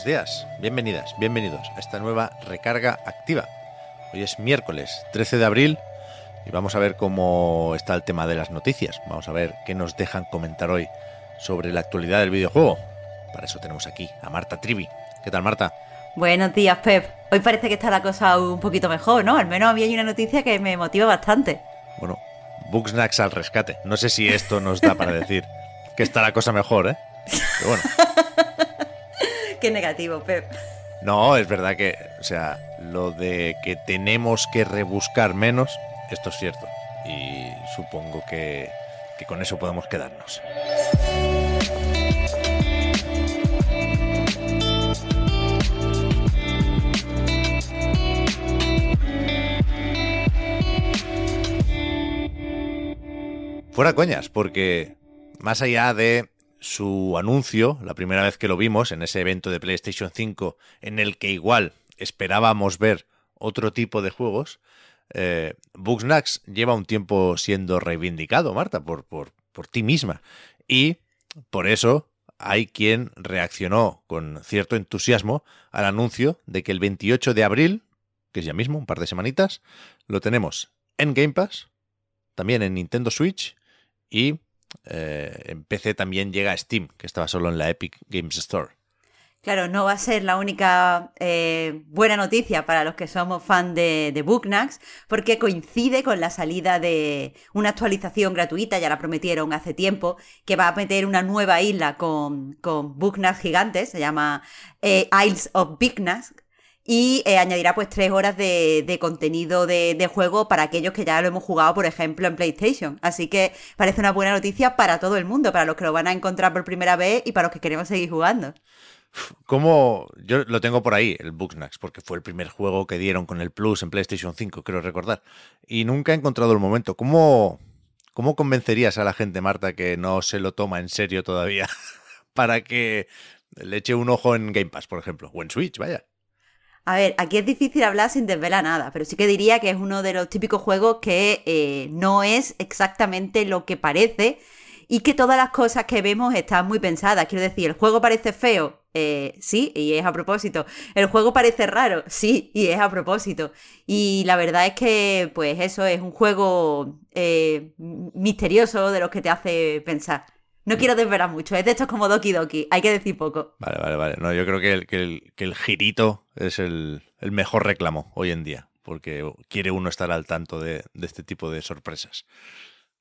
Buenos días, bienvenidas, bienvenidos a esta nueva recarga activa. Hoy es miércoles 13 de abril y vamos a ver cómo está el tema de las noticias. Vamos a ver qué nos dejan comentar hoy sobre la actualidad del videojuego. Para eso tenemos aquí a Marta Trivi. ¿Qué tal, Marta? Buenos días, Pep. Hoy parece que está la cosa un poquito mejor, ¿no? Al menos había una noticia que me motiva bastante. Bueno, Bugsnax al rescate. No sé si esto nos da para decir que está la cosa mejor, ¿eh? Pero bueno. Qué negativo, Pep. No, es verdad que, o sea, lo de que tenemos que rebuscar menos, esto es cierto. Y supongo que, con eso podemos quedarnos. Fuera coñas, porque más allá de su anuncio, la primera vez que lo vimos en ese evento de PlayStation 5, en el que igual esperábamos ver otro tipo de juegos, eh, Bugsnax lleva un tiempo siendo reivindicado, Marta, por, por, por ti misma. Y por eso hay quien reaccionó con cierto entusiasmo al anuncio de que el 28 de abril, que es ya mismo, un par de semanitas, lo tenemos en Game Pass, también en Nintendo Switch y eh, en PC también llega Steam, que estaba solo en la Epic Games Store. Claro, no va a ser la única eh, buena noticia para los que somos fan de, de Booknax, porque coincide con la salida de una actualización gratuita, ya la prometieron hace tiempo, que va a meter una nueva isla con, con Booknax gigantes, se llama eh, Isles of Bignax, y eh, añadirá pues tres horas de, contenido de, juego para aquellos que ya lo hemos jugado, por ejemplo, en PlayStation. Así que parece una buena noticia para todo el mundo, para los que lo van a encontrar por primera vez y para los que queremos seguir jugando. ¿Cómo? Yo lo tengo por ahí, el Bugsnax, porque fue el primer juego que dieron con el Plus en PlayStation 5, creo recordar. Y nunca he encontrado el momento. ¿Cómo, cómo convencerías a la gente, Marta, que no se lo toma en serio todavía para que le eche un ojo en Game Pass, por ejemplo? O en Switch, vaya. A ver, aquí es difícil hablar sin desvelar nada, pero sí que diría que es uno de los típicos juegos que eh, no es exactamente lo que parece y que todas las cosas que vemos están muy pensadas. Quiero decir, el juego parece feo, eh, sí, y es a propósito. El juego parece raro, sí, y es a propósito. Y la verdad es que, pues eso es un juego eh, misterioso de los que te hace pensar. No quiero desvelar mucho, es de hecho como Doki Doki, hay que decir poco. Vale, vale, vale. No, yo creo que el, que el, que el girito es el, el, mejor reclamo hoy en día, porque quiere uno estar al tanto de, de este tipo de sorpresas.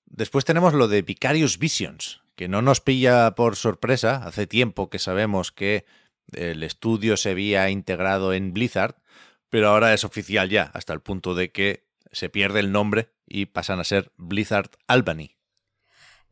Después tenemos lo de Vicarious Visions, que no nos pilla por sorpresa. Hace tiempo que sabemos que el estudio se había integrado en Blizzard, pero ahora es oficial ya, hasta el punto de que se pierde el nombre y pasan a ser Blizzard Albany.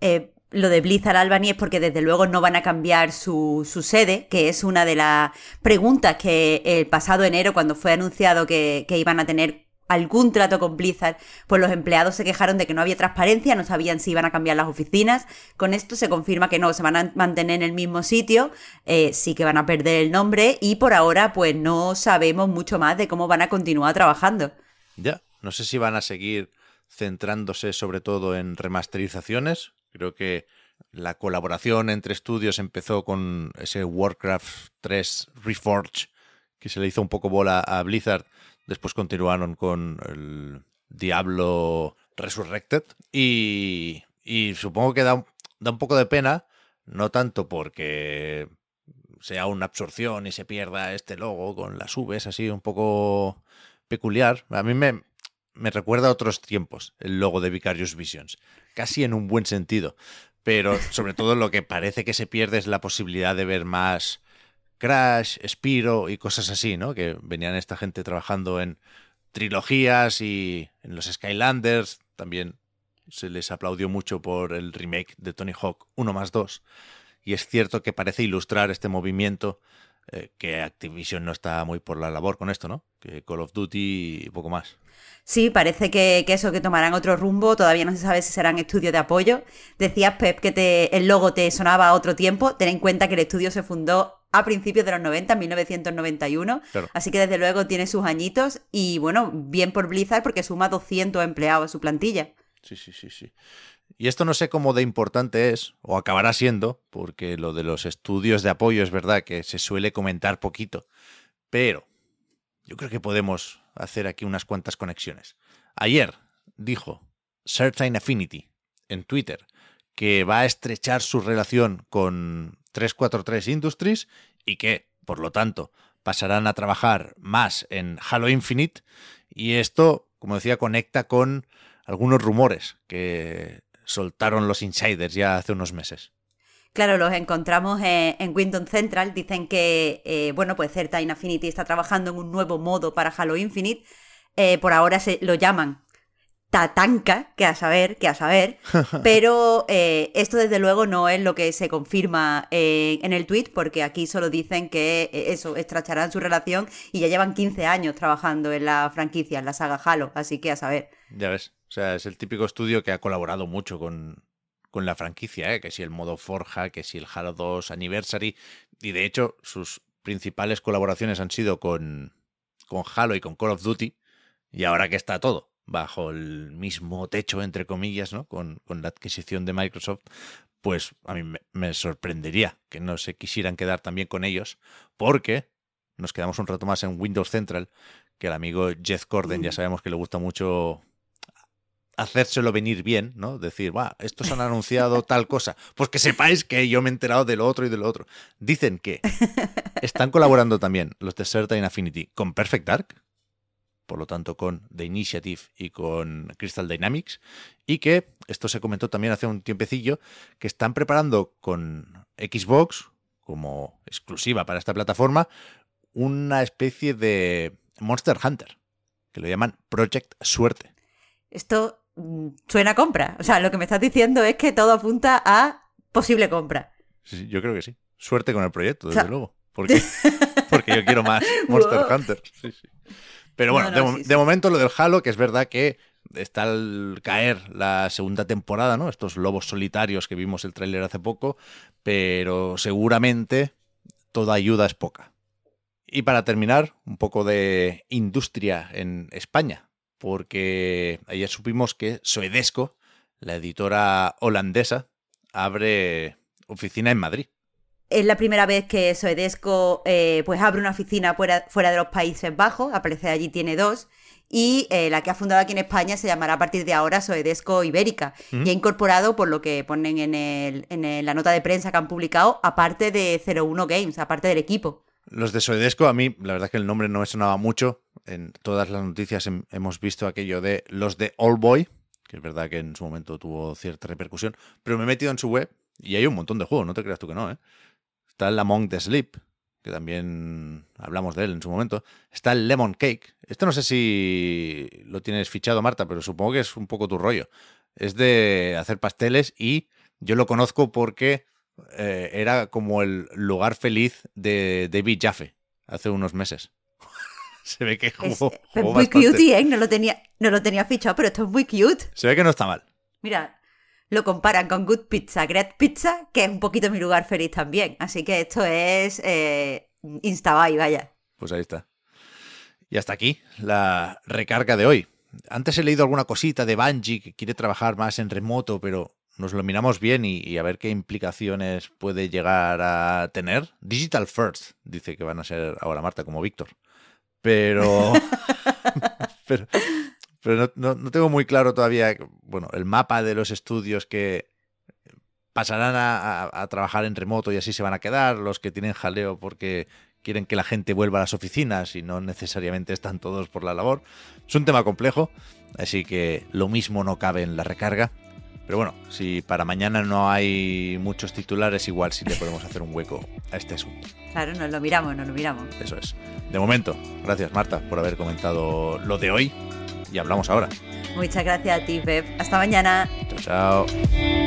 Eh, lo de Blizzard Albany es porque desde luego no van a cambiar su, sede, que es una de las preguntas que el pasado enero, cuando fue anunciado que, que iban a tener algún trato con Blizzard, pues los empleados se quejaron de que no había transparencia, no sabían si iban a cambiar las oficinas. Con esto se confirma que no, se van a mantener en el mismo sitio, eh, sí que van a perder el nombre y por ahora pues no sabemos mucho más de cómo van a continuar trabajando. Ya, no sé si van a seguir centrándose sobre todo en remasterizaciones. Creo que la colaboración entre estudios empezó con ese Warcraft 3 Reforged que se le hizo un poco bola a Blizzard Después continuaron con el Diablo Resurrected. Y, y supongo que da un, da un poco de pena, no tanto porque sea una absorción y se pierda este logo con las Vs así un poco peculiar. A mí me, me recuerda a otros tiempos el logo de Vicarious Visions, casi en un buen sentido. Pero sobre todo lo que parece que se pierde es la posibilidad de ver más Crash, Spiro y cosas así, ¿no? Que venían esta gente trabajando en trilogías y en los Skylanders, también se les aplaudió mucho por el remake de Tony Hawk 1 más 2. Y es cierto que parece ilustrar este movimiento eh, que Activision no está muy por la labor con esto, ¿no? Que Call of Duty y poco más. Sí, parece que, eso, que tomarán otro rumbo. Todavía no se sabe si serán estudios de apoyo. Decías, Pep, que te, el logo te sonaba a otro tiempo. Ten en cuenta que el estudio se fundó a principios de los 90, en 1991. Así que desde luego tiene sus añitos. Y bueno, bien por Blizzard porque suma 200 empleados a su plantilla. Sí, sí, sí, sí. Y esto no sé cómo de importante es, o acabará siendo, porque lo de los estudios de apoyo es verdad que se suele comentar poquito. Pero yo creo que podemos hacer aquí unas cuantas conexiones. Ayer dijo Certain Affinity en Twitter que va a estrechar su relación con 343 Industries y que, por lo tanto, pasarán a trabajar más en Halo Infinite. Y esto, como decía, conecta con algunos rumores que soltaron los insiders ya hace unos meses. Claro, los encontramos en, Windows Central. Dicen que, eh, bueno, pues Certain Affinity está trabajando en un nuevo modo para Halo Infinite eh, por ahora se lo llaman Tatanka, que a saber, que a saber, pero eh, esto desde luego no es lo que se confirma en el tweet, porque aquí solo dicen que eso, estracharán su relación y ya llevan 15 años trabajando en la franquicia, en la saga Halo, así que a saber. Ya ves, o sea, es el típico estudio que ha colaborado mucho con, con la franquicia, que si el modo Forja, que si el Halo 2 Anniversary, y de hecho sus principales colaboraciones han sido con, con Halo y con Call of Duty, y ahora que está todo bajo el mismo techo, entre comillas, ¿no? Con, la adquisición de Microsoft, pues a mí me, sorprendería que no se quisieran quedar también con ellos, porque nos quedamos un rato más en Windows Central, que el amigo Jeff Corden ya mm. sabemos que le gusta mucho hacérselo venir bien, ¿no? Decir, va, estos han anunciado tal cosa. Pues que sepáis que yo me he enterado de lo otro y de lo otro. Dicen que están colaborando también los de Certain Affinity con Perfect Dark, por lo tanto con The Initiative y con Crystal Dynamics, y que, esto se comentó también hace un tiempecillo, que están preparando con Xbox, como exclusiva para esta plataforma, una especie de Monster Hunter, que lo llaman Project Suerte. Esto suena a compra. O sea, lo que me estás diciendo es que todo apunta a posible compra. Sí, yo creo que sí. Suerte con el proyecto, desde luego. Porque, porque yo quiero más Monster Hunter. Sí, sí. Pero bueno, de, momento lo del Halo, que es verdad que está al caer la segunda temporada, ¿no? Estos lobos solitarios que vimos el tráiler hace poco, pero seguramente toda ayuda es poca. Y para terminar, un poco de industria en España, porque ayer supimos que Soedesco, la editora holandesa, abre oficina en Madrid. Es la primera vez que Soedesco eh, pues abre una oficina fuera, fuera, de los Países Bajos, aparece allí tiene dos, y eh, la que ha fundado aquí en España se llamará a partir de ahora Soedesco Ibérica, y ha incorporado, por lo que ponen en, el, en la nota de prensa que han publicado, aparte de 01 Games, aparte del equipo. Los de Soedesco, a mí la verdad es que el nombre no me sonaba mucho. En todas las noticias hemos visto aquello de los de All Boy, que es verdad que en su momento tuvo cierta repercusión, pero me he metido en su web y hay un montón de juegos, no te creas tú que no, ¿eh? Está el Among the Sleep, que también hablamos de él en su momento. Está el Lemon Cake. Este no sé si lo tienes fichado, Marta, pero supongo que es un poco tu rollo. Es de hacer pasteles y yo lo conozco porque eh, era como el lugar feliz de David Jaffe hace unos meses. Se ve que jugó, es, muy cute, ¿eh? No lo, tenía, no lo tenía fichado, pero esto es muy cute. Se ve que no está mal. Mira, lo comparan con Good Pizza, Great Pizza, que es un poquito mi lugar feliz también. Así que esto es eh, Instabuy, vaya. Pues ahí está. Y hasta aquí la recarga de hoy. Antes he leído alguna cosita de Bungie que quiere trabajar más en remoto, pero nos lo miramos bien y, a ver qué implicaciones puede llegar a tener. Digital First, dice que van a ser ahora Marta como Víctor. Pero, pero, pero no, tengo muy claro todavía, bueno, el mapa de los estudios que pasarán a, trabajar en remoto y así se van a quedar, los que tienen jaleo porque quieren que la gente vuelva a las oficinas y no necesariamente están todos por la labor. Es un tema complejo, así que lo mismo no cabe en la recarga. Pero bueno, si para mañana no hay muchos titulares, igual sí le podemos hacer un hueco a este asunto. Claro, nos lo miramos, nos lo miramos. Eso es. De momento, gracias Marta por haber comentado lo de hoy y hablamos ahora. Muchas gracias a ti, Pep. Hasta mañana. Chao, chao.